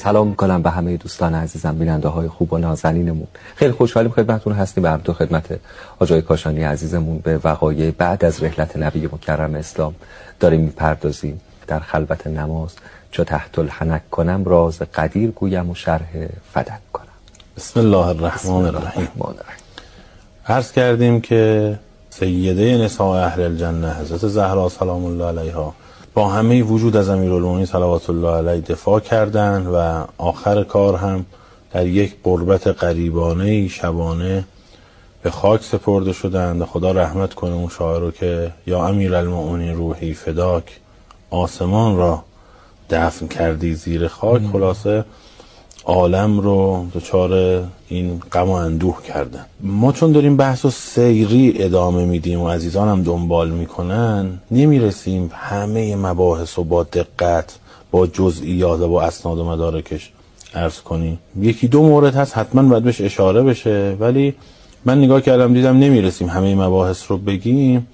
سلام می‌کنم به همه دوستان عزیزم بیننده های خوب و نازنینمون. خیلی خوشحالیم خدمتتون هستیم. به تو خدمت آجای کاشانی عزیزمون. به وقایع بعد از رحلت نبی مکرم اسلام داریم می‌پردازیم. در خلوت نماز چو تحت الحنک کنم راز قدیر گویم و شرح فدک کنم. بسم الله الرحمن الرحیم. عرض کردیم که سیده نساء اهل الجنه حضرت زهرا سلام الله علیها با همه وجود از امیرالمومنین صلوات الله علیه دفاع کردند و آخر کار هم در یک قربت قریبانه شبانه به خاک سپرده شدند خدا رحمت کنه اون شاعر رو که یا امیر المؤمنین روحی فداک آسمان را دفن کردی زیر خاک خلاصه عالم رو دچار این غم و اندوه کردن. ما چون داریم بحث و سیری ادامه میدیم و عزیزان هم دنبال می‌کنن نمی‌رسیم همه مباحث و با دقت با جزئیات و با اسناد و مدارکش عرض کنیم. یکی دو مورد هست حتما باید بهش اشاره بشه ولی من نگاه کردم دیدم نمی‌رسیم همه مباحث رو بگیم.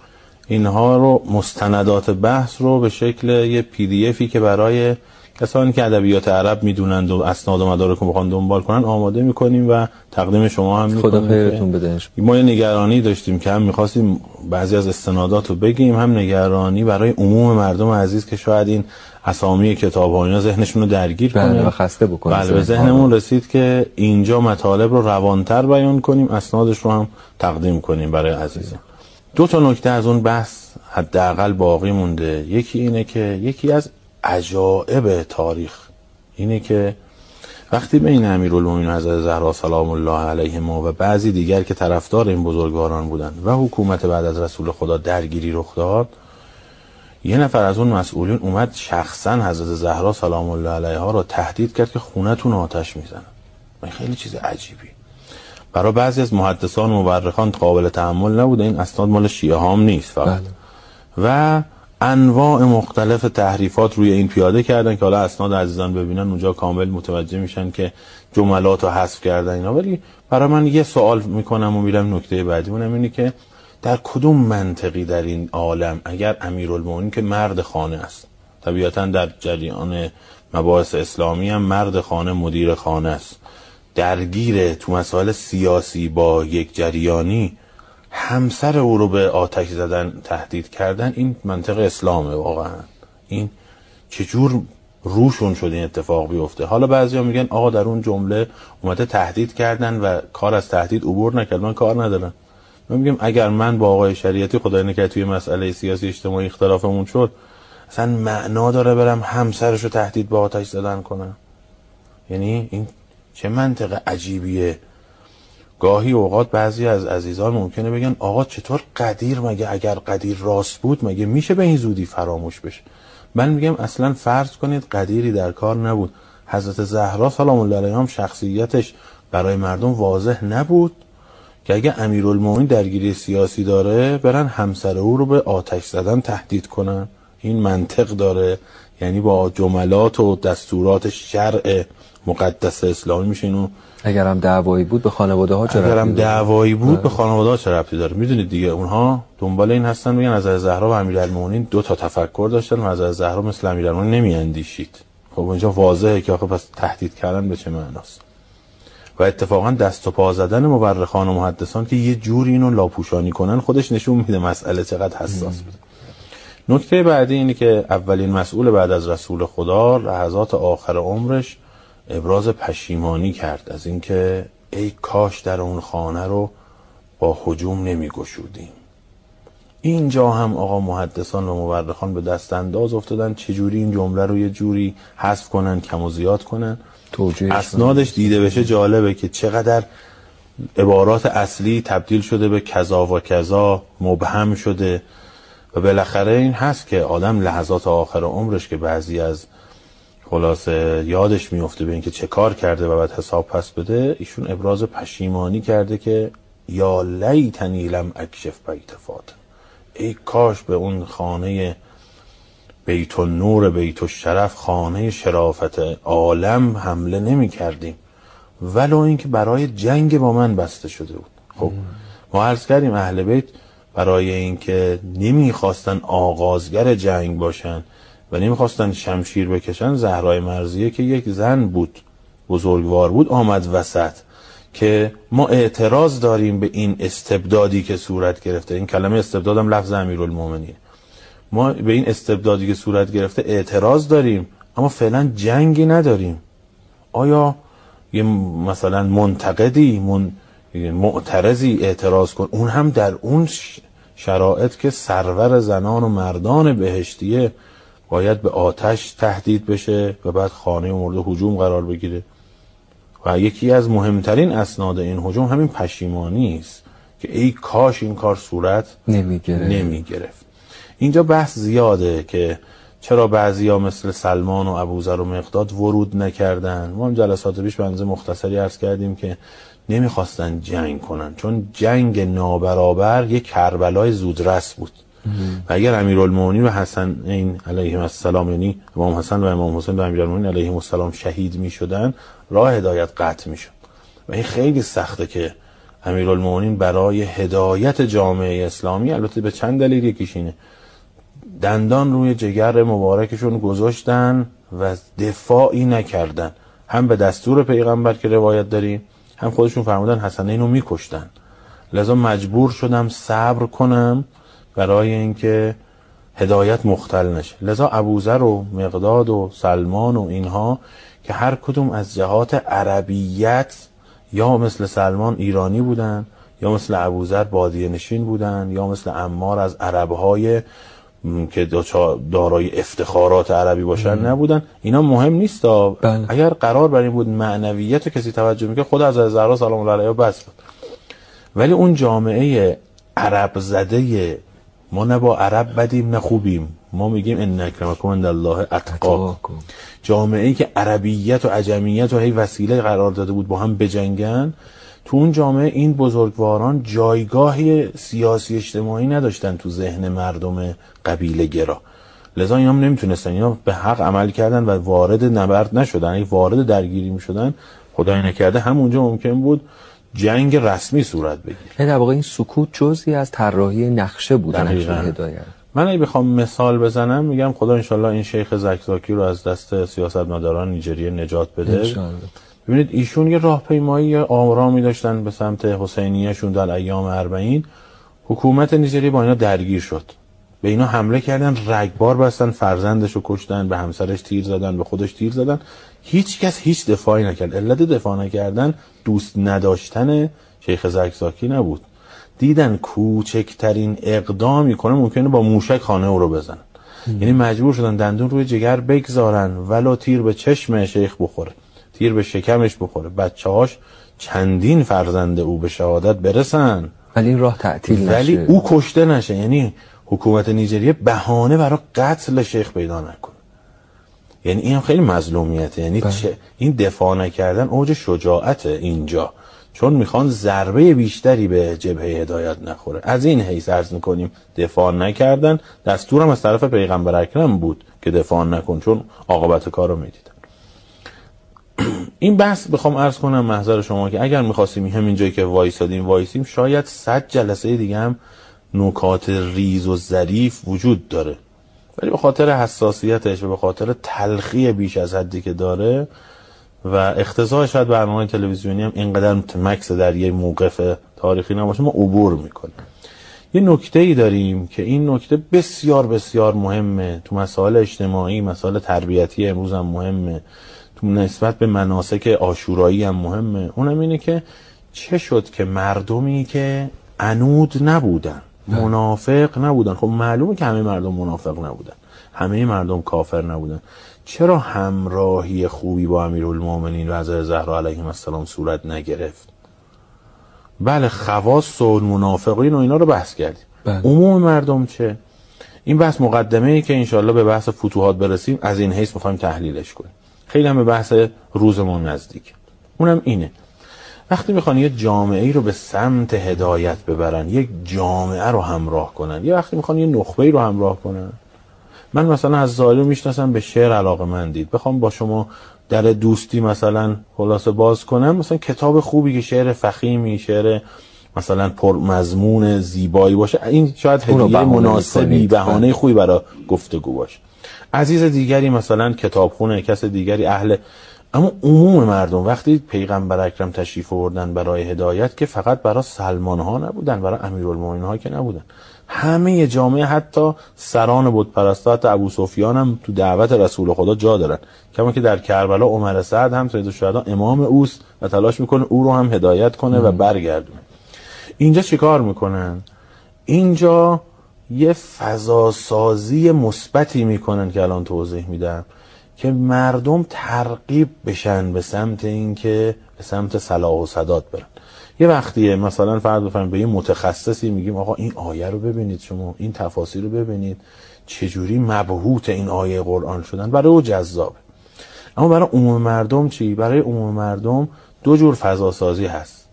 اینها رو مستندات بحث رو به شکل یه پی دی افی که برای کسانی که ادبیات عرب می‌دونند و اسناد و مدارک رو بخوان دنبال کنن آماده می‌کنیم و تقدیم شما هم خدا خیرتون بده ما یه نگرانی داشتیم که هم می‌خواستیم بعضی از استنادات رو بگیم هم نگرانی برای عموم مردم عزیز که شاید این اسامی کتاب ها اینا ذهنشون رو درگیر بله کنه و خسته بکنه بله به ذهنمون رسید که اینجا مطالب رو روانتر بیان کنیم اسنادش رو هم تقدیم کنیم برای عزیزان. دو تا نکته از اون بحث حداقل باقی مونده. یکی اینه که یکی از عجائب تاریخ. اینه که وقتی بین امیرالمومنین حضرت زهرا سلام الله علیه ما و بعضی دیگر که طرفدار این بزرگواران بودند و حکومت بعد از رسول خدا درگیری رخ داد یه نفر از اون مسئولین اومد شخصا حضرت زهرا سلام الله علیها را تهدید کرد که خونتون آتش می‌زنه این خیلی چیز عجیبی. برای بعضی از محدثان و مورخان قابل تحمل نبوده. این اسناد مال شیعه هام نیست فقط. بله. و انواع مختلف تحریفات روی این پیاده کردن که حالا اسناد عزیزان ببینن اونجا کامل متوجه میشن که جملات رو حذف کردن اینا. ولی برای من یه سوال می‌کنم و میرم نکته بعدی. اونم اینه که در کدوم منطقی در این عالم اگر امیرالمومنین که مرد خانه است طبیعتا در جریان مباحث اسلامی هم مرد خانه مدیر خانه است درگیر تو مسائل سیاسی با یک جریانی همسر او رو به آتش زدن تهدید کردن این منطق اسلامه واقعا. این چجور روشون شد این اتفاق بیفته؟ حالا بعضیا میگن آقا در اون جمله اومده تهدید کردن و کار از تهدید عبور نکرد من کار ندارم. من میگم اگر من با آقای شریعتی خدای نکرد توی مسئله سیاسی اجتماعی اختلافمون شد اصلا معنا داره برم همسرش رو تهدید به آتش زدن کنم. یعنی این چه منطق عجیبیه؟ گاهی اوقات بعضی از عزیزان ممکنه بگن آقا چطور قدیر مگه اگر قدیر راست بود مگه میشه به این زودی فراموش بشه؟ من میگم اصلا فرض کنید قدیری در کار نبود. حضرت زهرا سلام الله علیها هم شخصیتش برای مردم واضح نبود که اگه امیرالمومنین درگیری سیاسی داره برن همسر او رو به آتش زدن تهدید کنن. این منطق داره. یعنی با جملات و دستورات شرع مقدس اسلامی میشه اینو اگر هم دعوایی بود به خانواده ها چه اگر هم ربطی داره؟ دعوایی بود به خانواده ها چه ربطی داره؟ می‌دونید دیگه اونها دنبال این هستن میگن از زهرا و امیرالمومنین دو تا تفکر داشتن و از زهرا مثل امیرالمومنین نمیاندیشید. خب اینجا واضحه که آخه پس تهدید کردن به چه معناست؟ و اتفاقا دست و پا زدن مورخان و محدثان که یه جوری اینو لاپوشانی کنن خودش نشون میده مسئله چقدر حساس بوده. نکته بعدی اینه که اولین مسئول بعد از رسول خدا لحظات آخر عمرش ابراز پشیمانی کرد از اینکه ای کاش در اون خانه رو با هجوم نمی گشودیم. اینجا هم آقا محدثان و مورخان به دست انداز افتادن. چجوری این جمله رو یه جوری حذف کنن کم و زیاد کنن؟ اسنادش دیده بشه جالبه که چقدر عبارات اصلی تبدیل شده به کذا و کذا مبهم شده. و بالاخره این هست که آدم لحظات آخر عمرش که بعضی از خلاصه یادش میفته به اینکه چه کار کرده و باید حساب پس بده ایشون ابراز پشیمانی کرده که یا لیتنی لم اکشف بیت فاطمه ای کاش به اون خانه بیت النور بیت الشرف خانه شرافت عالم حمله نمی کردیم ولو اینکه برای جنگ با من بسته شده بود. خب ما عرض کردیم اهل بیت برای اینکه نمی‌خواستن آغازگر جنگ باشن. و نمی‌خواستن شمشیر بکشن. زهرای مرزیه که یک زن بود بزرگوار بود آمد وسط که ما اعتراض داریم به این استبدادی که صورت گرفته. این کلمه استبدادم لفظ امیرالمومنین ما به این استبدادی که صورت گرفته اعتراض داریم اما فعلا جنگی نداریم. آیا یه مثلا منتقدی من معترضی اعتراض کن؟ اون هم در اون شرایط که سرور زنان و مردان بهشتیه باید به آتش تهدید بشه و بعد خانه مورد حجوم قرار بگیره. و یکی از مهمترین اسناد این حجوم همین پشیمانی است که ای کاش این کار صورت نمی گرفت اینجا بحث زیاده که چرا بعضیا مثل سلمان و ابوذر و مقداد ورود نکردن. ما هم جلسات پیش بنزه مختصری عرض کردیم که نمی‌خواستن جنگ کنن چون جنگ نابرابر یک کربلای زودرس بود. و اگر امیرالمومنین و حسن این علیهم السلام یعنی امام حسن و امام حسین و امیرالمومنین علیهم السلام شهید می شدن راه هدایت قطع می شد و این خیلی سخته که امیرالمومنین برای هدایت جامعه اسلامی البته به چند دلیل یکیش اینه. دندان روی جگر مبارکشون گذاشتن و دفاعی نکردن. هم به دستور پیغمبر که روایت داریم هم خودشون فرمودن حسن اینو میکشتن. لذا مجبور شدم صبر کنم برای اینکه هدایت مختل نشه. لذا ابوذر و مقداد و سلمان و اینها که هر کدوم از جهات عربیت یا مثل سلمان ایرانی بودن یا مثل ابوذر بادیه نشین بودن یا مثل امار از عربهای که دارای افتخارات عربی باشن نبودن. اینا مهم نیست بله. اگر قرار بر این بود معنویت کسی توجه می‌کنه خود از زهرا سلام الله علیها بس بود. ولی اون جامعه عرب زده ما نه با عرب بدیم نه خوبیم. ما میگیم ان اکرمکم عند الله اتقاکم. جامعه ای که عربیت و عجمیت و هی وسیله قرار داده بود با هم بجنگن تو اون جامعه این بزرگواران جایگاهی سیاسی اجتماعی نداشتن تو ذهن مردم قبیله گرا. لذا اینا هم نمی‌تونستن. اینا به حق عمل کردن و وارد نبرد نشدن. اگه وارد درگیری می‌شدن خدای نکرده همونجا ممکن بود جنگ رسمی صورت بگیره. یعنی در واقع این سکوت جزی از طراحی نقشه بود هدایت. من اگه بخوام مثال بزنم میگم خدا انشالله این شیخ زکزاکی رو از دست سیاست مداران نیجریه نجات بده. ببینید ایشون یه راهپیمایی آرامی داشتن به سمت حسینیهشون در ایام اربعین. حکومت نیجریه با اینا درگیر شد. به اینا حمله کردن رگبار بستن فرزندش رو کشتن به همسرش تیر زدن به خودش تیر زدن. هیچ کس هیچ دفاعی نکرد. علت دفاع نکردن دوست نداشتن شیخ زکزاکی نبود. دیدن کوچکترین اقدامی کنه ممکنه با موشک خانه او رو بزنن. یعنی مجبور شدن دندون روی جگر بگذارن ولو تیر به چشم شیخ بخوره تیر به شکمش بخوره. بچه هاش چندین فرزند او به شهادت برسن. ولی این راه تعطیل نشه. ولی او کشته نشه. یعنی حکومت نیجریه بهانه برای قتل شیخ پیدا نکنه. یعنی این خیلی مظلومیته. یعنی بله. چه این دفاع نکردن اوج شجاعت اینجا. چون می‌خوان ضربه بیشتری به جبهه هدایت نخوره. از این حیث عرض می‌کنیم دفاع نکردن. دستورم از طرف پیغمبر اکرم بود که دفاع نکن چون عاقبت کار رو می‌دیدن. این بحث بخوام عرض کنم محضر شما که اگر می‌خواستیم همین جایی که وایسادیم وایسیم شاید صد جلسه دیگه هم نکات ریز و ظریف وجود داره. ولی به خاطر حساسیتش و به خاطر تلخی بیش از حدی که داره و اختزای شاید برنامه تلویزیونی هم اینقدر مکس در یه موقف تاریخی نباشه ما عبور می‌کنیم. یه نکته ای داریم که این نکته بسیار بسیار مهمه. تو مسائل اجتماعی مسائل تربیتی امروز هم مهمه. تو نسبت به مناسک آشورایی هم مهمه. اونم اینه که چه شد که مردمی که انود نبودن منافق نبودن. خب معلومه که همه مردم منافق نبودن. همه مردم کافر نبودن. چرا همراهی خوبی با امیرالمومنین و حضرت زهرا علیهم السلام صورت نگرفت؟ بله خواص و منافقین و اینا رو بحث کردیم. بله. عموم مردم چه؟ این بحث مقدمه ای که انشالله به بحث فتوحات برسیم از این حیث می‌خوایم تحلیلش کنیم. خیلی هم به بحث روزمون نزدیک. اونم اینه. وقتی می‌خوان یه جامعه ای رو به سمت هدایت ببرن یک جامعه رو همراه کنن یه وقتی می‌خوان یه نخبه ای رو همراه کنن. من مثلا از ظالم می‌شناسم به شعر علاقه من دید بخوام با شما در دوستی مثلا خلاصه باز کنم مثلا کتاب خوبی که شعر فخیمی شعر مثلا پرمضمون زیبایی باشه این شاید هدیه مناسبی. بهانه خوبی برای گفتگو باشه. عزیز دیگری مثلا کتابخونه کس دیگری اهل اما عموم مردم وقتی پیغمبر اکرم تشریف آوردن برای هدایت که فقط برای سلمان ها نبودن برای امیرالمومنین ها که نبودن. همه جامعه حتی سران بود پرستا حتی ابو سفیان هم تو دعوت رسول خدا جا دارن. کما که در کربلا عمر سعد هم سید الشهدا امام اوست و تلاش می‌کنه او رو هم هدایت کنه و برگردونه. اینجا چیکار می‌کنن؟ اینجا یه فضاسازی مثبتی می‌کنن که الان توضیح میدم. که مردم ترغیب بشن به سمت اینکه به سمت صلاح و سداد برن. یه وقتیه مثلا فرض بفرمایید به یه متخصصی میگیم آقا این آیه رو ببینید شما این تفاصیل رو ببینید چجوری مبهوت این آیه قرآن شدن؟ برای او جذابه. اما برای عموم مردم چی؟ برای عموم مردم دو جور فضاسازی هست.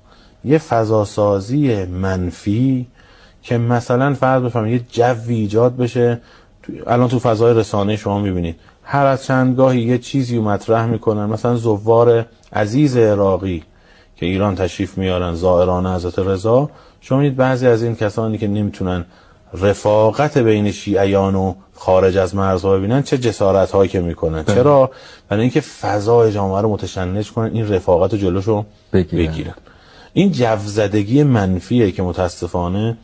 یه فضاسازی منفی که مثلا فرض بفرمایید یه جوی ایجاد بشه. الان تو فضای رسانه شما می‌بینید. هر از چندگاهی یه چیزی مطرح می‌کنن. مثلا زوار عزیز عراقی که ایران تشریف میارن زائران حضرت رضا. شما می‌دید بعضی از این کسانی که نمی‌تونن رفاقت بین شیعیان و خارج از مرزها ببینن چه جسارت هایی که می‌کنن. بله. چرا؟ برای اینکه فضای جامعه رو متشنج کنن این رفاقت جلوشو بگیرن. بگیرن. این جوزدگی منفیه که متاسفانه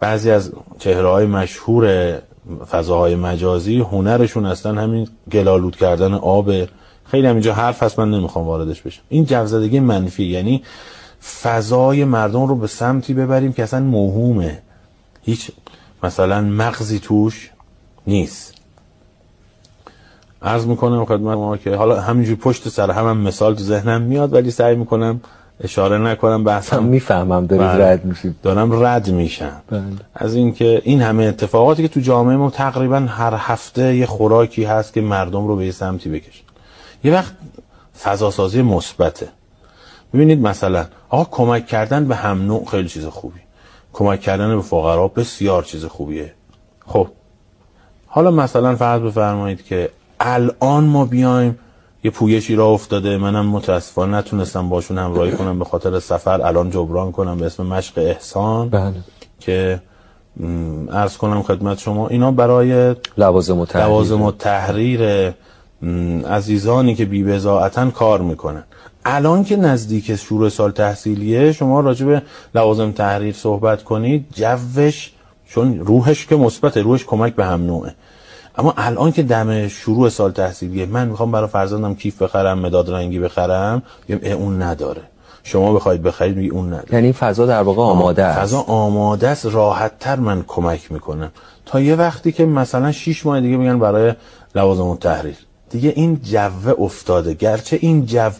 بعضی از چهره های مشهور فضاهای مجازی هنرشون اصلا همین گلالود کردن آب. خیلی هم اینجا حرف هست من نمی‌خوام واردش بشم. این جوزدگی منفی یعنی فضای مردم رو به سمتی ببریم که اصلا موهومه. هیچ مثلا مغزی توش نیست. عرض می‌کنم خدمت ما که حالا همینجور پشت سر هم, هم مثال تو ذهنم میاد ولی سعی می‌کنم اشاره نکنم بحثم می‌فهمم دارید بله. رد میشید. دارم رد میشم. بله. از اینکه این همه اتفاقاتی که تو جامعه ما تقریبا هر هفته یه خوراکی هست که مردم رو به یه سمتی بکشه یه وقت فضاسازی مثبته. ببینید مثلا آقا کمک کردن به هم نوع خیلی چیز خوبی. کمک کردن به فقرا بسیار چیز خوبیه. خب حالا مثلا فرض بفرمایید که الان ما بیایم یه پویشی را افتاده. منم متاسفانه نتونستم باشون همراهی کنم. به خاطر سفر الان جبران کنم به اسم مشق احسان. بله. که عرض کنم خدمت شما اینا برای لوازم و تحریر. لوازم و تحریر عزیزانی که بی‌بضاعتن کار می‌کنن. الان که نزدیک شروع سال تحصیلیه شما راجع به لوازم تحریر صحبت کنید جوش چون روحش که مثبت روحش کمک به هم نوعه. اما الان که دم شروع سال تحصیلیه من می‌خوام برای فرزندم کیف بخرم مداد رنگی بخرم میگم اون نداره. شما بخواید بخرید میگی اون نداره. یعنی فضا در واقع آماده است. فضا آماده است راحت تر من کمک می‌کنم. تا یه وقتی که مثلا 6 ماه دیگه میگن برای لوازم تحریر دیگه این جو افتاده. گرچه این جو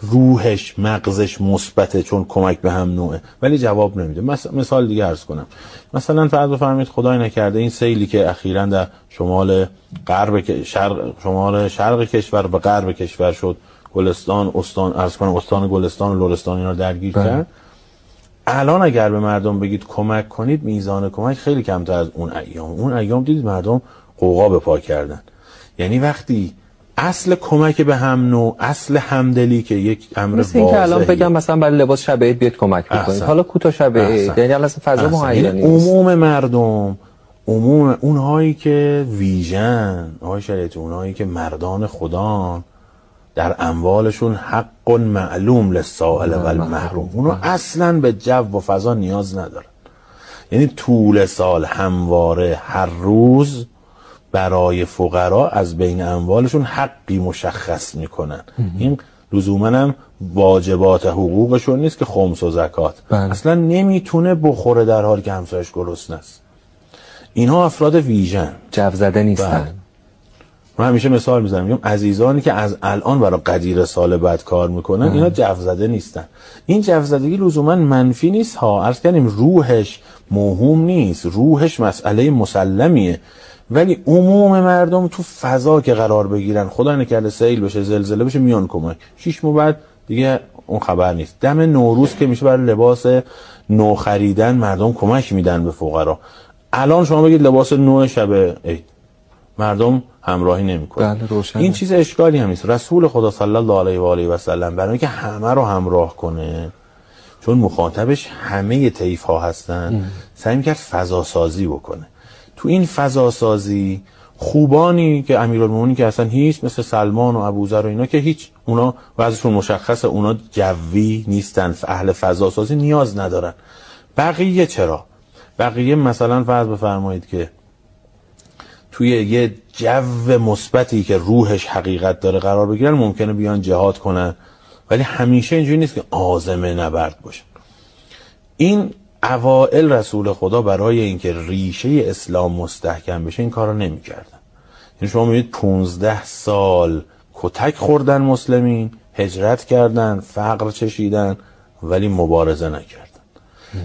روحش مغزش مثبته چون کمک به هم نوعه. ولی جواب نمیده. مثال دیگه عرض کنم. مثلا فرض بفرمایید خدای نکرده این سیلی که اخیرا در شمال غرب شرق شمال شرق کشور و غرب کشور شد گلستان استان عرض کنم استان گلستان و لرستان اینا درگیر بله. کرد. الان اگر به مردم بگید کمک کنید میزان کمک خیلی کمتر از اون ایام. اون ایام دیدید مردم قوقا به پا کردن. یعنی وقتی اصل کمک به هم نوع اصل همدلی که یک امر مثل اینکه الان. بگم مثلا برای لباس شب عید بیاد کمک بکنید. حالا کوتاه شب عید. یعنی الان اصلا فضا. مهیا یعنی عموم مردم عموم اونهایی که ویژن آقای شریعتی اونهایی که مردان خدان در اموالشون حق معلوم للسائل و المحروم اونو اصلا به جو و فضا نیاز ندارن یعنی طول سال همواره هر روز برای فقرا از بین اموالشون حقی مشخص می‌کنن. این لزوما هم واجبات حقوقشون نیست که خمس و زکات. بله. اصلا نمی‌تونه بخوره در حالی که همسایش گرسنه است اینها افراد ویژن. جو زده نیستن. بله. من همیشه مثال می‌زنم. میگم عزیزانی که از الان برای قدیر سال بعد کار می‌کنن اینا جو زده نیستن. این جو زدگی لزوما منفی نیست ها. عرض کردیم روحش موهوم نیست. روحش مسئله مسلمیه. ولی عموم مردم تو فضا که قرار بگیرن خدا نکرده سیل بشه زلزله بشه میان کمک. شیش ماه بعد دیگه اون خبر نیست. دم نوروز که میشه برای لباس نو خریدن مردم کمک میدن به فقرا. الان شما بگید لباس نو شب عید. مردم همراهی نمی‌کنن. بله،. این چیز اشکالی هم نیست. رسول خدا صلی الله علیه و آله و سلم برای اینکه همه رو همراه کنه چون مخاطبش همه طیف ها هستن سعی می‌کرد فضا سازی بکنه. تو این فضا سازی خوبانی که امیرالمومنین که اصلا هیچ مثل سلمان و ابوذر و اینا که هیچ اونا وضعشون مشخصه اونا جوی نیستن اهل فضا سازی نیاز ندارن. بقیه چرا؟ بقیه مثلا فرض بفرمایید که توی یه جو مثبتی که روحش حقیقت داره قرار بگیرن ممکنه بیان جهاد کنن. ولی همیشه اینجوری نیست که آزمه نبرد باشه. این اوائل رسول خدا برای اینکه ریشه اسلام مستحکم بشه این کارو نمی‌کردن. یعنی شما می‌بینید 15 سال کتک خوردن مسلمین هجرت کردن فقر چشیدن ولی مبارزه نکردن.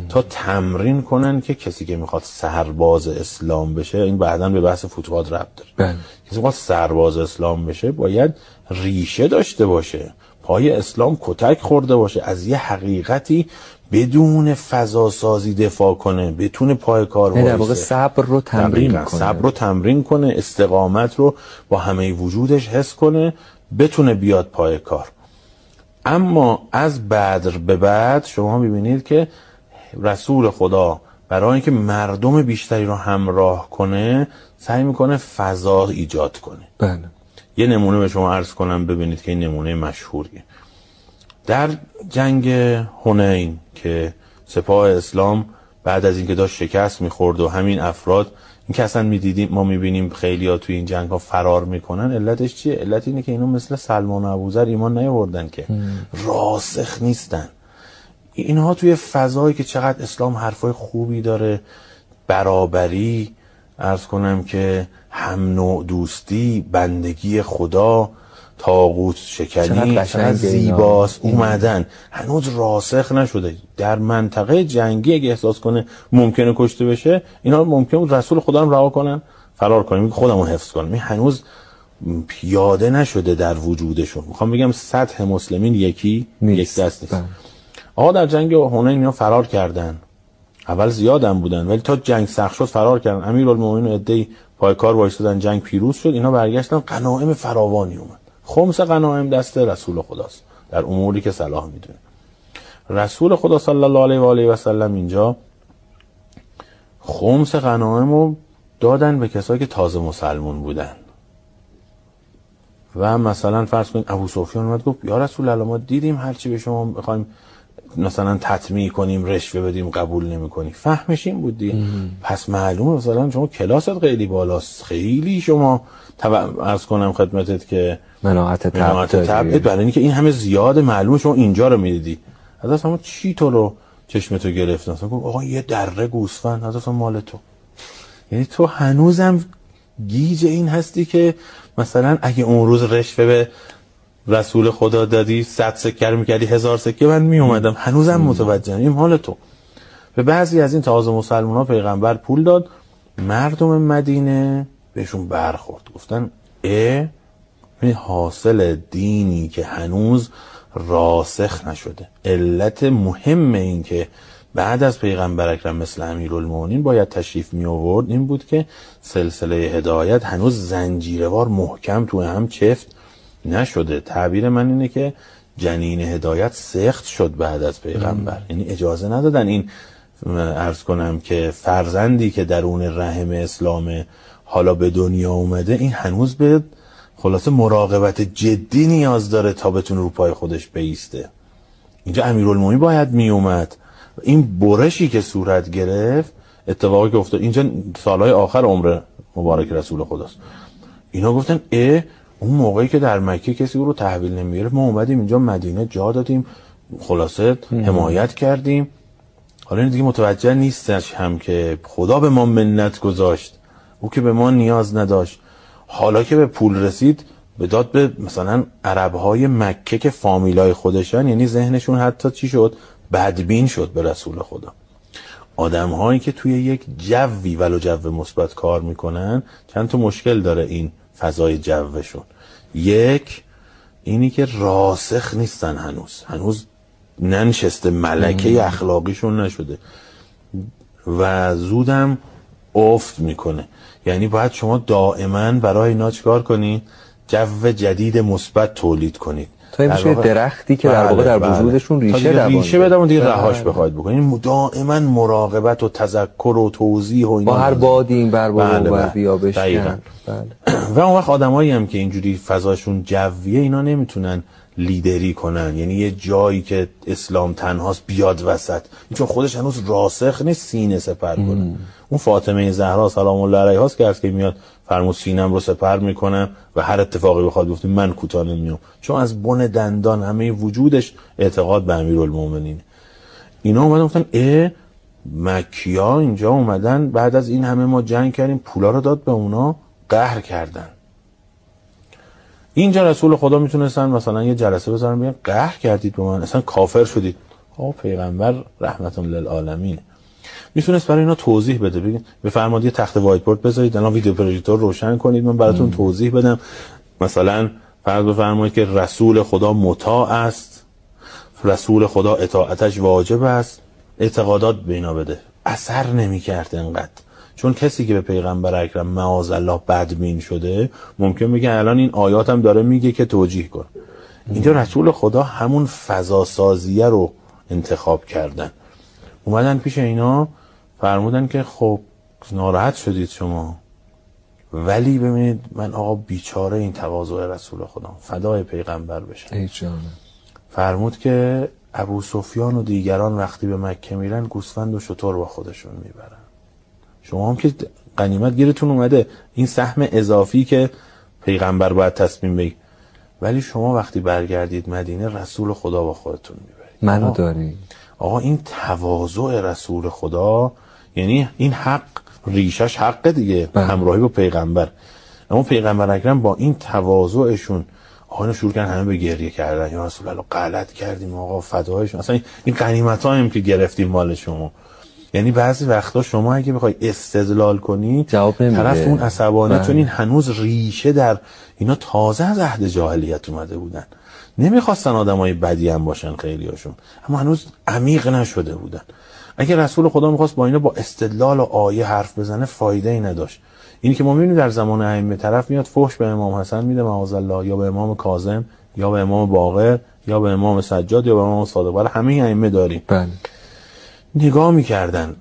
تا تمرین کنن که کسی که می‌خواد سرباز اسلام بشه این بعدا به بحث فوتبال ربط داره. بله. کسی می‌خواد سرباز اسلام بشه باید ریشه داشته باشه. پای اسلام کتک خورده باشه. از یه حقیقتی بدون فضا سازی دفاع کنه بتونه پای کار نه در واقع وایسه. صبر رو تمرین. کنه صبر رو تمرین کنه استقامت رو با همه وجودش حس کنه بتونه بیاد پای کار اما از بدر به بعد شما می‌بینید که رسول خدا برای اینکه مردم بیشتری رو همراه کنه سعی می‌کنه فضا ایجاد کنه بله یه نمونه به شما عرض کنم ببینید که این نمونه مشهوریه در جنگ هنین که سپاه اسلام بعد از اینکه داشت شکست می‌خورد و همین افراد این که اصلا می‌دیدیم ما می‌بینیم خیلی ها توی این جنگ ها فرار می‌کنن علتش چیه؟ علت اینه که اینا مثل سلمان و ابوذر ایمان نیاوردن که راسخ نیستن اینها توی فضایی که چقدر اسلام حرفای خوبی داره برابری ارز کنم که هم نوع دوستی بندگی خدا تاغوت شکنی چقدر زیباست اینا. اومدن. هنوز راسخ نشده. در منطقه جنگی اگه احساس کنه ممکنه کشته بشه اینا ممکن بود رسول خدا رو رها کنن. فرار کنیم خودمون حفظ کنیم. این هنوز پیاده نشده در وجودشون. می‌خوام بگم سطح مسلمین یکی نیست. یک دست نیست. بله. آقا در جنگ هنین اینا فرار کردن. اول زیادم بودن ولی تا جنگ سخت شد فرار کردن. امیرالمومنین و عده‌ای پای کار وایسادن جنگ پیروز شد. اینا برگشتن غنایم فراوانی اومد. خمس غنایم دست رسول خداست. در اموری که صلاح می‌دونه. رسول خدا صلی الله علیه و آله و سلم اینجا خمس غنایم رو دادن به کسایی که تازه مسلمون بودن. و مثلا فرض کنید ابو سفیان اومد گفت یا رسول الله ما دیدیم هرچی به شما بخوایم مثلا تطمیع کنیم رشوه بدیم قبول نمی‌کنی. فهمش این بود دیگه. پس معلومه مثلا شما کلاست خیلی بالاست. خیلی شما تبع ارز کنم خدمتت که مناعت تبعید برای اینکه این همه زیاد معلومه شما اینجا رو می‌دیدی. از اصلا چی تو رو چشمتو گرفت؟ مثلا گفت آقا یه دره گوسفند از اصلا مال تو. یعنی تو هنوزم گیج این هستی که مثلا اگه اون روز رشوه به رسول خدا دادی صد سکر می‌کردی هزار سکه من میومدم هنوزم متوجه این مال تو. به بعضی از این تازه مسلمان ها پیغمبر پول داد. مردم مدینه بهشون برخورد. گفتن اه این حاصل دینی که هنوز راسخ نشده. علت مهم این که بعد از پیغمبر اکرم مثل امیرالمومنین باید تشریف می آورد این بود که سلسله هدایت هنوز زنجیروار محکم تو هم چفت نشده. تعبیر من اینه که جنین هدایت سخت شد بعد از پیغمبر. یعنی اجازه ندادن این ارز کنم که فرزندی که درون رحم اسلام حالا به دنیا اومده این هنوز به خلاصه مراقبت جدی نیاز داره تا بتونه رو پای خودش بیسته. اینجا امیرالمومنین باید می اومد این برشی که صورت گرفت اتفاقی که افتاد اینجا سالهای آخر عمر مبارک رسول خداست. اینا گفتن اه اون موقعی که در مکه کسی او رو تحویل نمی‌گرفت ما اومدیم اینجا مدینه جا دادیم خلاصه حمایت کردیم. حالا این دیگه متوجه نیستش هم که خدا به ما منت گذاشت او که به ما نیاز نداشت. حالا که به پول رسید به داد به مثلا عربهای مکه که فامیلای خودشن یعنی ذهنشون حتی چی شد؟ بدبین شد به رسول خدا. آدم هایی که توی یک جوی ولو جو مثبت کار می‌کنن چند تا مشکل داره این فضای جوشون. یک اینی که راسخ نیستن هنوز. هنوز ننشسته ملکه اخلاقیشون نشده. و زودم افت می‌کنه. یعنی باید شما دائما برای اینا چیکار کنید؟ جو جدید مثبت تولید کنید. تا این میشه درختی که در واقع در بله، وجودشون بله. ریشه دوانده ریشه بدم و دیگه بله. رهاش بخواید بکنید. دائما مراقبت و تذکر و توضیح و اینا با هر بادی این بر بله بر بیا بله. و اون وقت آدمایی هم که اینجوری فضاشون جویه اینا نمی‌تونن لیدری کنن. یعنی یه جایی که اسلام تنهاست بیاد وسط. چون خودش هنوز راسخ نیست سینه سپر کنه. اون فاطمه زهرا سلام الله علیها است که که میاد فرمود سینم رو سپر می‌کنم و هر اتفاقی بخواد گفته من کوتاه نمیام چون از بن دندان همه وجودش اعتقاد به امیرالمومنین اینا اومدن گفتن اه مکیا اینجا اومدن بعد از این همه ما جنگ کردیم پولا رو داد به اونا قهر کردن. اینجا رسول خدا می‌تونستن مثلا یه جلسه بذارن بگن قهر کردید به من اصلا کافر شدید. آقا پیغمبر رحمت للعالمین. می‌تونست برای اینا توضیح بده. بگین بفرمایید یه تخت وایت بورد بذارید الان ویدیو پروژکتور روشن کنید. من براتون توضیح بدم. مثلا فرض بفرمایید که رسول خدا مطاع است. رسول خدا اطاعتش واجب است. اعتقادات به اینا بده. اثر نمی‌کرد انقدر. چون کسی که به پیغمبر اکرم معاذ الله بدبین شده ممکن بگه الان این آیات هم داره میگه که توجیه کن. اینجا رسول خدا همون فضا سازیه رو انتخاب کردن. اومدن پیش اینا فرمودن که خب ناراحت شدید شما. ولی ببینید من آقا بیچاره این تواضع رسول خدا. فدای پیغمبر بشه فرمود که ابو سفیان و دیگران وقتی به مکه میرن گوسفند و شطور با خودشون می‌برن. شما هم که قنیمت گیرتون اومده. این سهم اضافی که پیغمبر باید تصمیم بگی ولی شما وقتی برگردید مدینه رسول خدا با خودتون می‌برید. منو داری؟ آقا این تواضع رسول خدا یعنی این حق ریشش حق دیگه بله. همراهی با پیغمبر. اما پیغمبر اکرم با این تواضعشون آقا شروع کردن همه به گریه کردن. یا رسول الله غلط کردیم آقا فدایشون اصلا این غنیمت هم که گرفتیم مال شما. یعنی بعضی وقتا شما اگه بخوای استدلال کنی جواب نمیده. طرف اون عصبانیت بله. چون این هنوز ریشه در اینا تازه از عهد جاهلیت اومده بودن. نمی‌خواستن آدمای بدی هم باشن خیلی هاشون اما هنوز عمیق نشده بودن. اگه رسول خدا می‌خواست با اینا با استدلال و آیه حرف بزنه فایده ای نداشت. اینی که ما می‌بینیم در زمان ائمه طرف میاد فحش به امام حسن میده معاذ الله یا به امام کاظم یا به امام باقر یا به امام سجاد یا به امام صادق. برای همه ائمه داریم. بله. نگاه می‌کردن.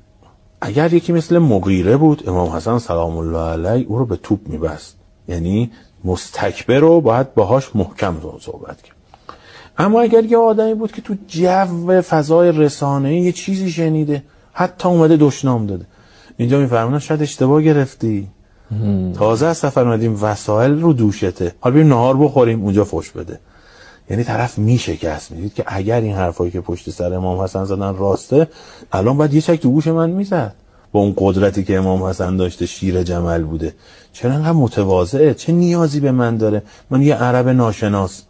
اگر یکی مثل مغیره بود امام حسن سلام الله علیه او رو به توپ میبست. یعنی مستکبر رو باید باهاش محکم صحبت کرد. اما اگر یه آدمی بود که تو جو فضای رسانه یه چیزی شنیده حتی اومده دشنام داده. اینجا میفرمونن شاید اشتباه گرفتی. تازه از سفر اومدیم وسایل رو دوشته. حالا بریم نهار بخوریم اونجا فش بده. یعنی طرف میشکست. می‌دید که اگر این حرفایی که پشت سر امام حسن زدن راسته الان باید یه چک تو گوش من می‌زد. با اون قدرتی که امام حسن داشته شیر جمل بوده. چرا انقدر متواضعه؟ چه نیازی به من داره؟ من یه عرب ناشناس.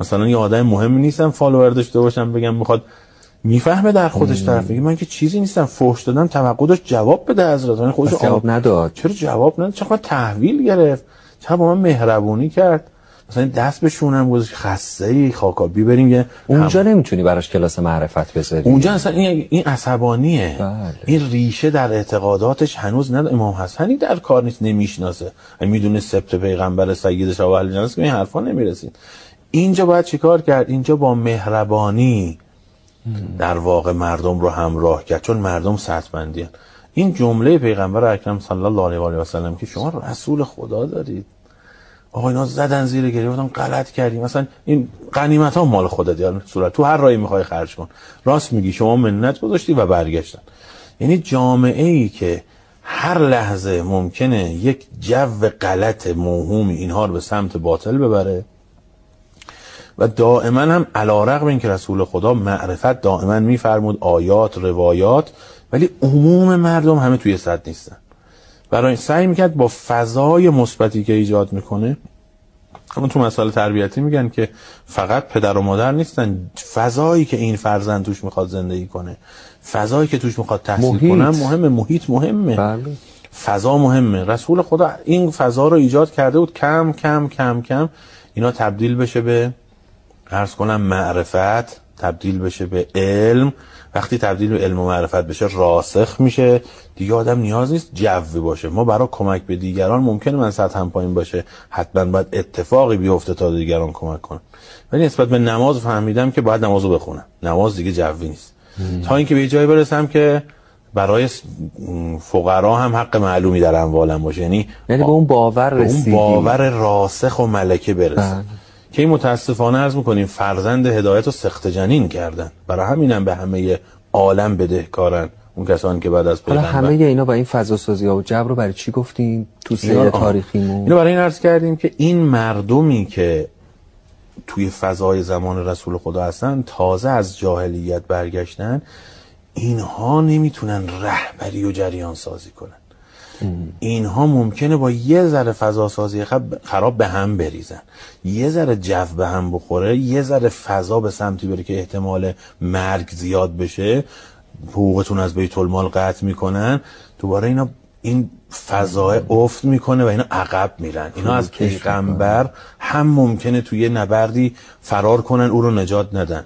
مثلا یه آدم مهمی نیستم فالوور داشته باشم بگم می‌خواد. می‌فهمه در خودش طرف من که چیزی نیستم. فوش دادم توقع داشت جواب بده حضرت یعنی خودش جواب نداد. چرا جواب نداد؟ چرا تحویل گرفت؟ چرا با من مهربونی کرد؟ مثلا دست به شونم گذاشت. خسته ای خاکابی بریم یه اونجا هم... نمی‌تونی براش کلاس معرفت بذاری. اونجا اصلا این, این عصبانیه. بله. این ریشه در اعتقاداتش هنوز نه امام حسنی در کار نیست نمی‌شناسه. می‌دونه سبت پیغمبر سید شاه اهل که این حرفا نمی‌رسید. اینجا باید چیکار کرد؟ اینجا با مهربانی در واقع مردم رو همراه کرد چون مردم سطبندی این جمله پیغمبر اکرم صلی الله علیه و سلم که شما رسول خدا دارید. آقا اینا زدن زیر گریه بودن غلط کردیم مثلا این غنیمت ها مال خودت یعنی صورت تو هر رایی می‌خوای خرج کن. راست میگی شما منت گذاشتی و برگشتن. یعنی جامعه ای که هر لحظه ممکنه یک جو غلط موهومی اینها رو به سمت باطل ببره و دائما هم علا رقم این که رسول خدا معرفت دائما میفرمود آیات روایات ولی عموم مردم همه توی صد نیستن. برای سعی می‌کرد با فضای مثبتی که ایجاد می‌کنه همون تو مسائل تربیتی میگن که فقط پدر و مادر نیستن فضایی که این فرزند توش می‌خواد زندگی کنه فضایی که توش می‌خواد تحصیل کنه مهمه محیط مهمه. بله. فضا مهمه. رسول خدا این فضا رو ایجاد کرده بود کم کم کم کم. اینا تبدیل بشه به ارز کنم معرفت تبدیل بشه به علم. وقتی تبدیل به علم و معرفت بشه راسخ میشه. دیگه آدم نیاز نیست جوی باشه. ما برای کمک به دیگران ممکنه من سطح هم پایین باشه. حتما باید اتفاقی بیفته تا دیگران کمک کنم ولی نسبت به نماز فهمیدم که باید نمازو بخونم. نماز دیگه جوی نیست. تا اینکه به جایی برسم که برای فقرا هم حق معلومی در اموالم باشه. یعنی یعنی به اون باور رسیدی اون باور راسخ و ملکه برسه بله. که این متاسفانه عرض می‌کنیم فرزند هدایت رو سخت جنین کردن. برای همینم به همه عالم بدهکارن اون کسانی که بعد از حالا پیغمبر همه اینا با این فضا سازی ها و جبر رو برای چی گفتیم؟ تو سیر. تاریخیمون. اینو برای این عرض کردیم که این مردمی که توی فضای زمان رسول خدا هستن تازه از جاهلیت برگشتن اینها نمی‌تونن رهبری و جریان سازی کنن. اینها ممکنه با یه ذره فضا سازی خب- خراب به هم بریزن. یه ذره جو به هم بخوره یه ذره فضا به سمتی بره که احتمال مرگ زیاد بشه. حقوقتون از بیت المال قطع می‌کنن. دوباره اینا این فضای افت می‌کنه و اینا عقب میرن. اینا از پیغمبر هم ممکنه توی نبردی فرار کنن او رو نجات ندن.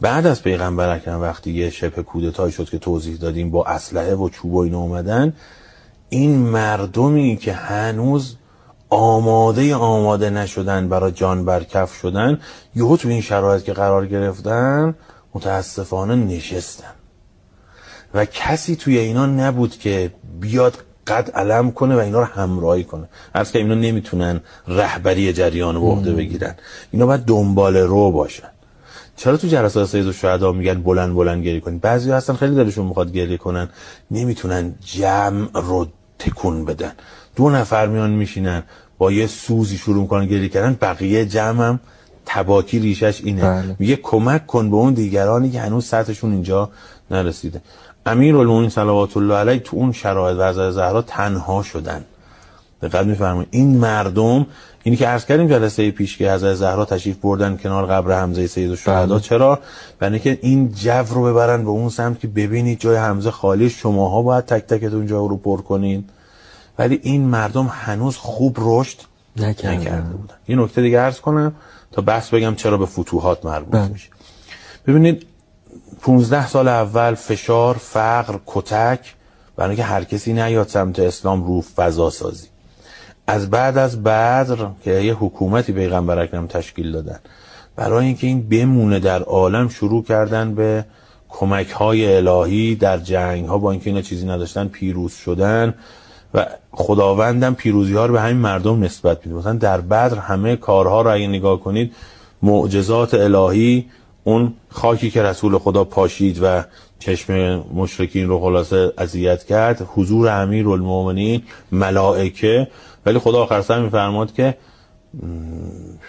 بعد از پیغمبر اکرم وقتی یه شبه کودتایی شد که توضیح دادیم با اسلحه و چوب و اینا اومدن این مردمی که هنوز آماده آماده نشدن برای جان برکف شدن یهو تو این شرایط که قرار گرفتن متاسفانه نشستن. و کسی توی اینا نبود که بیاد قد علم کنه و اینا رو همراهی کنه. از که اینا نمی‌تونن رهبری جریان رو عهده بگیرن. اینا باید دنبال رو باشن. چرا تو جلسات سید و شهدا میگن بلند بلند گریه کنید؟ بعضی هستن خیلی دلشون می‌خواد گریه کنن. نمی‌تونن جمع رو تکون بدن. دو نفر میان میشینن با یه سوزی شروع می‌کنن گریه کردن. بقیه جمع هم تباکی ریشش اینه. بله. میگه کمک کن به اون دیگرانی که هنوز سطحشون اینجا نرسیده. امیر المومنین صلوات الله علیه تو اون شرایط و زهرا تنها شدن. دقت میفرمایید این مردم اینی که عرض کردیم جلسه پیش که حضرت زهرا تشریف بردن کنار قبر حمزه سید الشهدا بله. چرا برای اینکه این جو رو ببرن به اون سمت که ببینید جای حمزه خالی شماها باید تک تکتون جا رو پر کنین ولی این مردم هنوز خوب رشد. نکرده بودن یه نکته دیگه عرض کنم تا بحث بگم چرا به فتوحات مربوط بله. میشه ببینید 15 سال اول فشار فقر کتک برای اینکه هر کسی نیاد سمت اسلام رو فضا سازی از بعد از بدر که یه حکومتی پیغمبر اکرم تشکیل دادن. برای اینکه این بمونه در عالم شروع کردن به کمک های الهی در جنگ ها با اینکه اینا چیزی نداشتن پیروز شدن و خداوندم پیروزی ها رو به همین مردم نسبت میده مثلا در بدر همه کارها رو اگه نگاه کنید معجزات الهی اون خاکی که رسول خدا پاشید و چشم مشرکین رو خلاصه اذیت کرد حضور امیر المومنین ملائکه ولی خدا آخر سر میفرماد که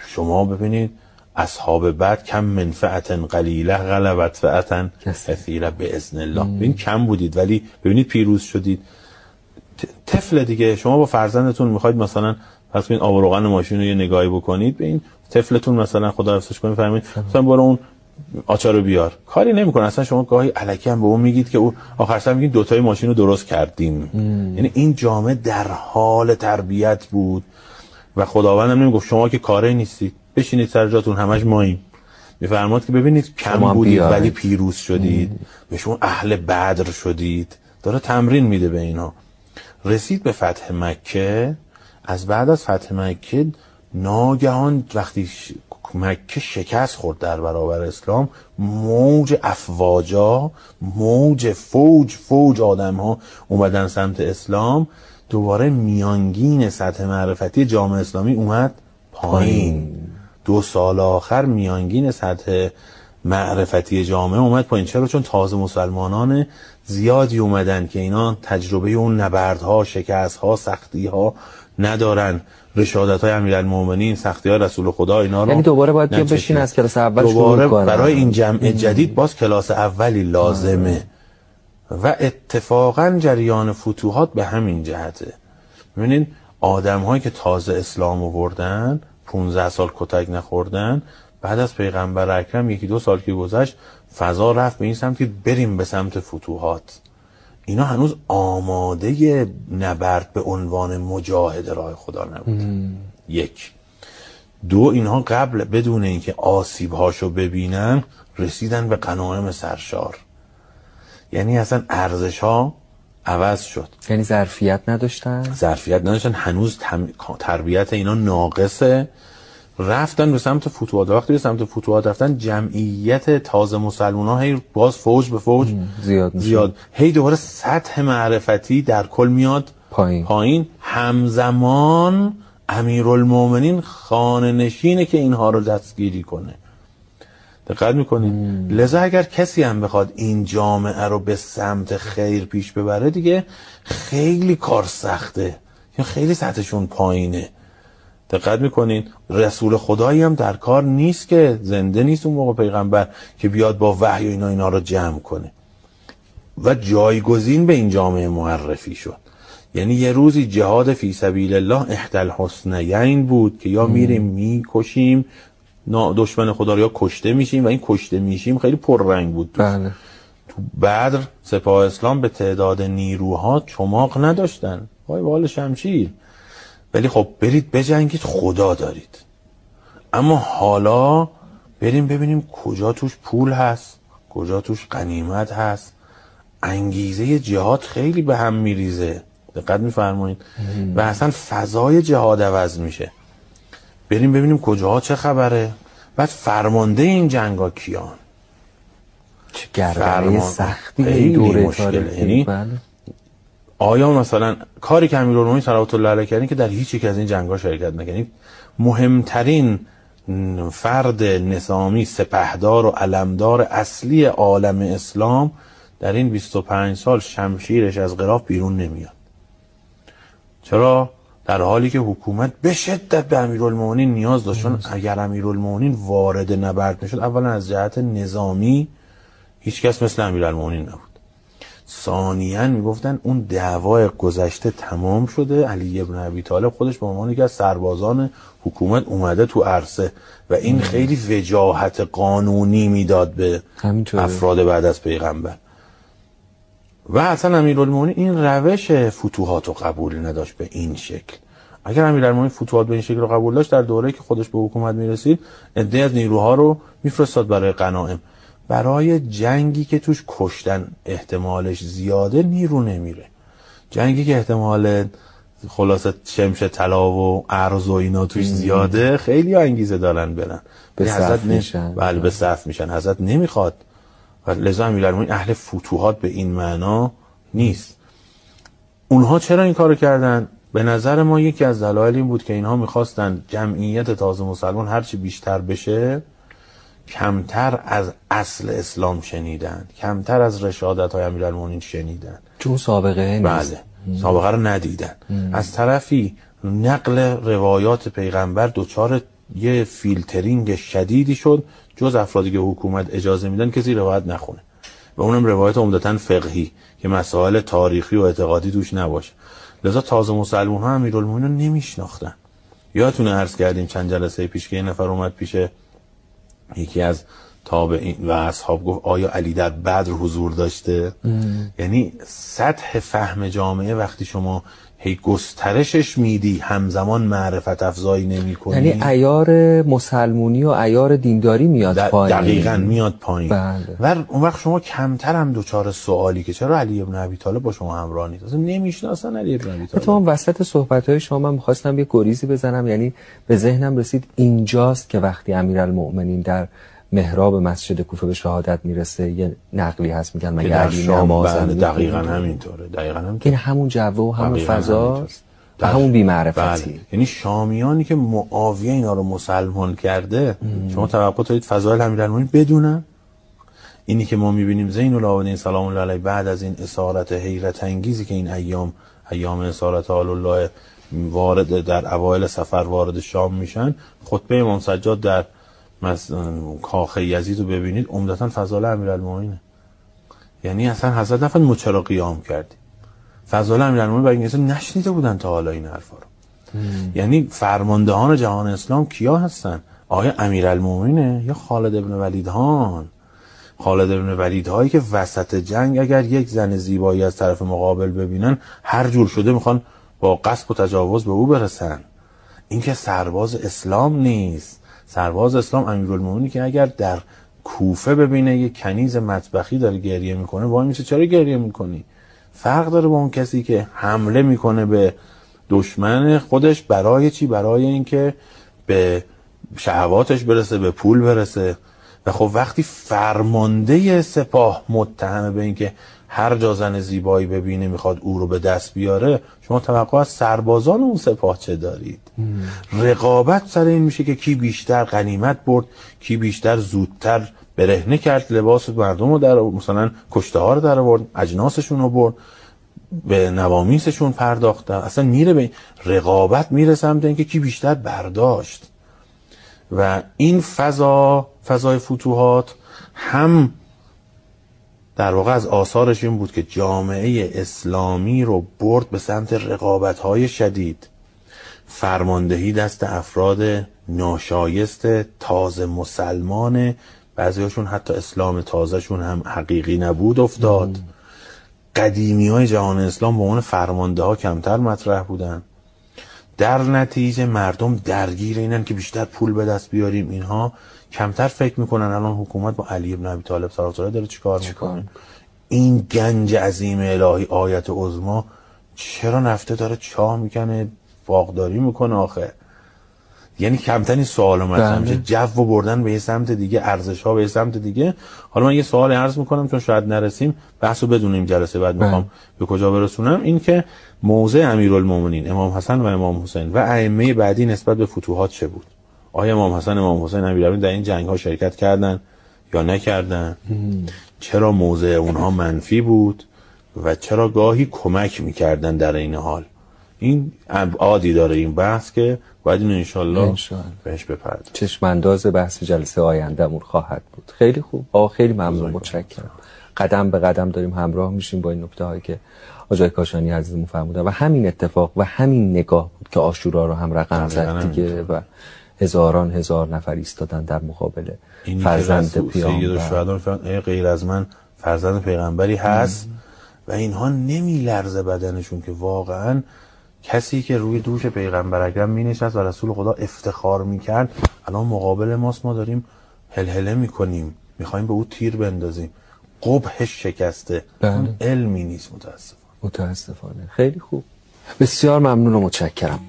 شما ببینید اصحاب بعد کم منفعت قلیله غلبت فعتا کثیره. به ازن الله ببین کم بودید ولی ببینید پیروز شدید. طفل دیگه شما با فرزندتون می‌خواید مثلا فرض کنید آب روغن ماشین رو یه نگاهی بکنید به این طفلتون مثلا خدا حفظش کنید فرمایید مثلا برو اون آچار رو بیار. کاری نمی‌کنه. اصلا شما گاهی الکی هم به اون میگید که او آخر سر میگید دوتای ماشین رو درست کردیم. یعنی این جامعه در حال تربیت بود و خداوندم نمی‌گفت شما که کاری نیستید. بشینید سر جاتون همش ماییم. میفرماد که ببینید کم شما هم بودید. ولی پیروز شدید. بهشون اهل بدر شدید. داره تمرین میده به اینا. رسید به فتح مکه. از بعد از فتح مکه ناگهان وقتی مکه شکست خورد در برابر اسلام. موج افواجا موج فوج فوج آدم ها اومدن سمت اسلام. دوباره میانگین سطح معرفتی جامعه اسلامی اومد پایین. دو سال آخر میانگین سطح معرفتی جامعه اومد پایین. چرا؟ چون تازه مسلمانان زیادی اومدن که اینا تجربه اون نبردها شکستها سختیها ندارن. رشادت های امیرالمومنین سختی های رسول خدا اینا رو یعنی دوباره باید نچشیدن. بشین از کلاس اول شروع دوباره کنن. برای این جمع جدید باز کلاس اولی لازمه و اتفاقا جریان فتوحات به همین جهته ببینید آدم هایی که تازه اسلام آوردن 15 سال کتک نخوردن بعد از پیغمبر اکرم یکی دو سال که گذشت فضا رفت به این سمت که بریم به سمت فتوحات اینا هنوز آماده نبرد به عنوان مجاهد راه خدا نبودن. یک. دو اینها قبل بدون اینکه آسیب هاشو ببینن رسیدن به قناعم سرشار. یعنی اصلا ارزش ها عوض شد. یعنی ظرفیت نداشتن؟ ظرفیت نداشتن هنوز تم... تربیت اینا ناقصه. رفتن به سمت فتوحات وقتی به سمت فتوحات رفتن جمعیت تازه مسلمان ها هی باز فوج به فوج زیاد میشه. زیاد. هی دوباره سطح معرفتی در کل میاد پایین. پایین. همزمان امیرالمومنین خانه نشینه که اینها رو دستگیری کنه. دقت می‌کنین لذا اگر کسی هم بخواد این جامعه رو به سمت خیر پیش ببره دیگه خیلی کار سخته. یا خیلی سطحشون پایینه. دقت می‌کنین رسول خدایی هم در کار نیست که زنده نیست اون موقع پیغمبر که بیاد با وحی و اینا اینا رو جمع کنه. و جایگزین به این جامعه معرفی شد. یعنی یه روزی جهاد فی سبیل الله احدل حسنیین بود که یا میریم می‌کشیم دشمن خدا رو یا کشته میشیم و این کشته میشیم خیلی پررنگ بود. بله. تو بدر سپاه اسلام به تعداد نیروها چماق نداشتن. وای بال شمشیر. ولی خب برید بجنگید خدا دارید. اما حالا بریم ببینیم کجا توش پول هست کجا توش قنیمت هست. انگیزه جهاد خیلی به هم میریزه. دقت میفرمایید. و اصلا فضای جهاد عوض میشه. بریم ببینیم کجاها چه خبره. بعد فرمانده این جنگا کیان؟ چه فرمان. سختی دوره مشکله. تاریخی. یعنی بله. آیا مثلا کاری که امیرالمومنین صلوات الله علیه کردین که در هیچ یک از این جنگ‌ها شرکت نکردین مهمترین فرد نظامی سپهدار و علمدار اصلی عالم اسلام در این 25 سال شمشیرش از غلاف بیرون نمیاد. چرا؟ در حالی که حکومت به شدت به امیرالمومنین نیاز داشت. چون اگر امیرالمومنین وارد نبرد می‌شد اولا از جهت نظامی هیچ کس مثل امیرالمومنین نبود. ثانیا می‌گفتن اون دعوای گذشته تمام شده. علی ابن ابی طالب خودش به عنوان یکی از سربازان حکومت اومده تو عرصه و این خیلی وجاهت قانونی می‌داد به همینطوره. افراد بعد از پیغمبر. و اصلا امیرالمومنین این روش فتوحات رو قبول نداشت به این شکل. اگر امیرالمومنین فتوحات به این شکل رو قبول داشت در دوره که خودش به حکومت می‌رسید عده از نیروها رو میفرستاد برای غنایم برای جنگی که توش کشتن احتمالش زیاده نیرو نمیره. جنگی که احتمال خلاصه شمش طلا و ارز و اینا توش زیاده خیلی انگیزه دارن برن. به صف میشن. بله به صف میشن. حضرت نمی‌خواد. و لذا امیرالمومنین اهل فتوحات به این معنا نیست. اونها چرا این کارو کردن؟ به نظر ما یکی از دلایل این بود که اینها می‌خواستن جمعیت تازه مسلمان هرچی بیشتر بشه کمتر از اصل اسلام شنیدن کمتر از رشادت های امیرالمومنین شنیدن. چون سابقه نیست. بله. سابقه رو ندیدن. از طرفی نقل روایات پیغمبر دچار یه فیلترینگ شدیدی شد جز افرادی که حکومت اجازه میدن کسی روایت نخونه. و اونم روایت عمدتا فقهی که مسائل تاریخی و اعتقادی توش نباشه. لذا تازه مسلمان ها امیرالمومنین نمیشناختن. یادتونه عرض کردیم چند جلسه پیش که یه نفر اومد پیش یکی از تابعین و اصحاب گفت آیا علی در بدر حضور داشته؟ یعنی سطح فهم جامعه وقتی شما هی گسترشش میدی همزمان معرفت افزایی نمی کنی یعنی ایار مسلمونی و ایار دینداری میاد پایین. دقیقا میاد پایین. بله. و اون وقت شما کمتر هم دوچار سوالی که چرا علی ابن ابی طالب با شما همراه نیست؟ اصلا نمی‌شناسن علی ابن ابی طالب. اتفاقا وسط صحبت های شما من می‌خواستم یه گریزی بزنم یعنی به ذهنم رسید اینجاست که وقتی امیرالمؤمنین در محراب مسجد کوفه به شهادت می‌رسه یه نقلی هست میگن مگه در علی نماز بله، دقیقا؟ همینطوره دقیقا همینطوره این همون جو و همون همینطور. و همون بیمعرفتی بله. یعنی شامیانی که معاویه اینا رو مسلمان کرده شما توقع دارید فضایل امیرالمومنین بدونن اینی که ما می‌بینیم زین العابدین سلام الله علیه بعد از این اسارت حیرت انگیزی که این ایام ایام اسارت آل الله وارد در اوایل سفر وارد شام میشن خطبه امام سجاد در مس... کاخ یزید رو ببینید عمدتا فضایل امیرالمومنینه. یعنی اصلا حضرت نفر ما چرا قیام کردی؟ فضایل امیرالمومنین برای انگلیسی نشنیده بودن تا حالا این حرفا رو. یعنی فرماندهان جهان اسلام کیا هستن؟ آیا امیرالمومنینه یا خالد ابن ولیدهان؟ خالد ابن ولید هایی که وسط جنگ اگر یک زن زیبایی از طرف مقابل ببینن هر جور شده می‌خوان با قصب و تجاوز به او برسن. این که سرباز اسلام نیست. سرباز اسلام امیرالمومنینی که اگر در کوفه ببینه یه کنیز مطبخی داره گریه می‌کنه وای میشه چرا گریه می‌کنی؟ فرق داره با اون کسی که حمله می‌کنه به دشمن خودش برای چی؟ برای اینکه به شهواتش برسه به پول برسه. و خب وقتی فرمانده سپاه متهمه به اینکه هر جا زن زیبایی ببینه می‌خواد او رو به دست بیاره شما توقع از سربازان اون سپاه چه دارید؟ رقابت سر این میشه که کی بیشتر غنیمت برد کی بیشتر زودتر برهنه کرد لباس مردم رو در مثلا کشته ها رو در آورد اجناسشون رو برد به نوامیسشون پرداخته اصلا میره به رقابت میره سمت اینکه کی بیشتر برداشت. و این فضا فضای فتوحات هم در واقع از آثارش این بود که جامعه اسلامی رو برد به سمت رقابت های شدید. فرماندهی دست افراد ناشایست تازه مسلمان بعضیاشون حتی اسلام تازهشون هم حقیقی نبود افتاد. قدیمی های جهان اسلام به عنوان فرمانده ها کمتر مطرح بودن. در نتیجه مردم درگیر اینن که بیشتر پول به دست بیاریم. اینها کمتر فکر می‌کنن الان حکومت با علی ابن ابی طالب طرفدار داره چیکار می‌کنه؟ این گنج عظیم الهی آیت عظما چرا نفته داره چاه می‌کنه باغداری می‌کنه آخه؟ یعنی کمتر این سوال مطرح میشه جو و بردن به یه سمت دیگه ارزش ها به یه سمت دیگه. حالا من یه سوال عرض می‌کنم چون شاید نرسیم. بحثو بدونیم جلسه بعد می‌خوام به کجا برسونم. این که موضع امیرالمومنین امام حسن و امام حسین و ائمه بعدی نسبت به فتوحات چه بود؟ آیا امام حسن امام حسین امیرالمومنین در این جنگ ها شرکت کردن یا نکردن؟ چرا موضع اونها منفی بود و چرا گاهی کمک می‌کردن در این حال؟ این ابعادی داره این بحث که باید اینو انشالله بهش بپرد چشمانداز بحث جلسه آیندهمون خواهد بود. خیلی خوب. آقا خیلی ممنون. متشکرم. قدم به قدم داریم همراه میشیم با این نکته هایی که آجای کاشانی عزیزمون فرمودن. و همین اتفاق و همین نگاه بود که آشورا رو هم رقم زد دیگه و هزاران هزار نفر ایستادن در مقابل فرزند پیامبر. غیر از من فرزند پیغمبری هست و اینها نمی لرزه بدنشون که واقعا کسی که روی دوش پیغمبر اکرم می نشست و رسول خدا افتخار می کرد الان مقابل ماست ما داریم هلهله می کنیم می‌خوایم به او تیر بندازیم. قبهش شکسته. بله. علمی نیست متاسفانه. متاسفانه. خیلی خوب. بسیار ممنون و متشکرم.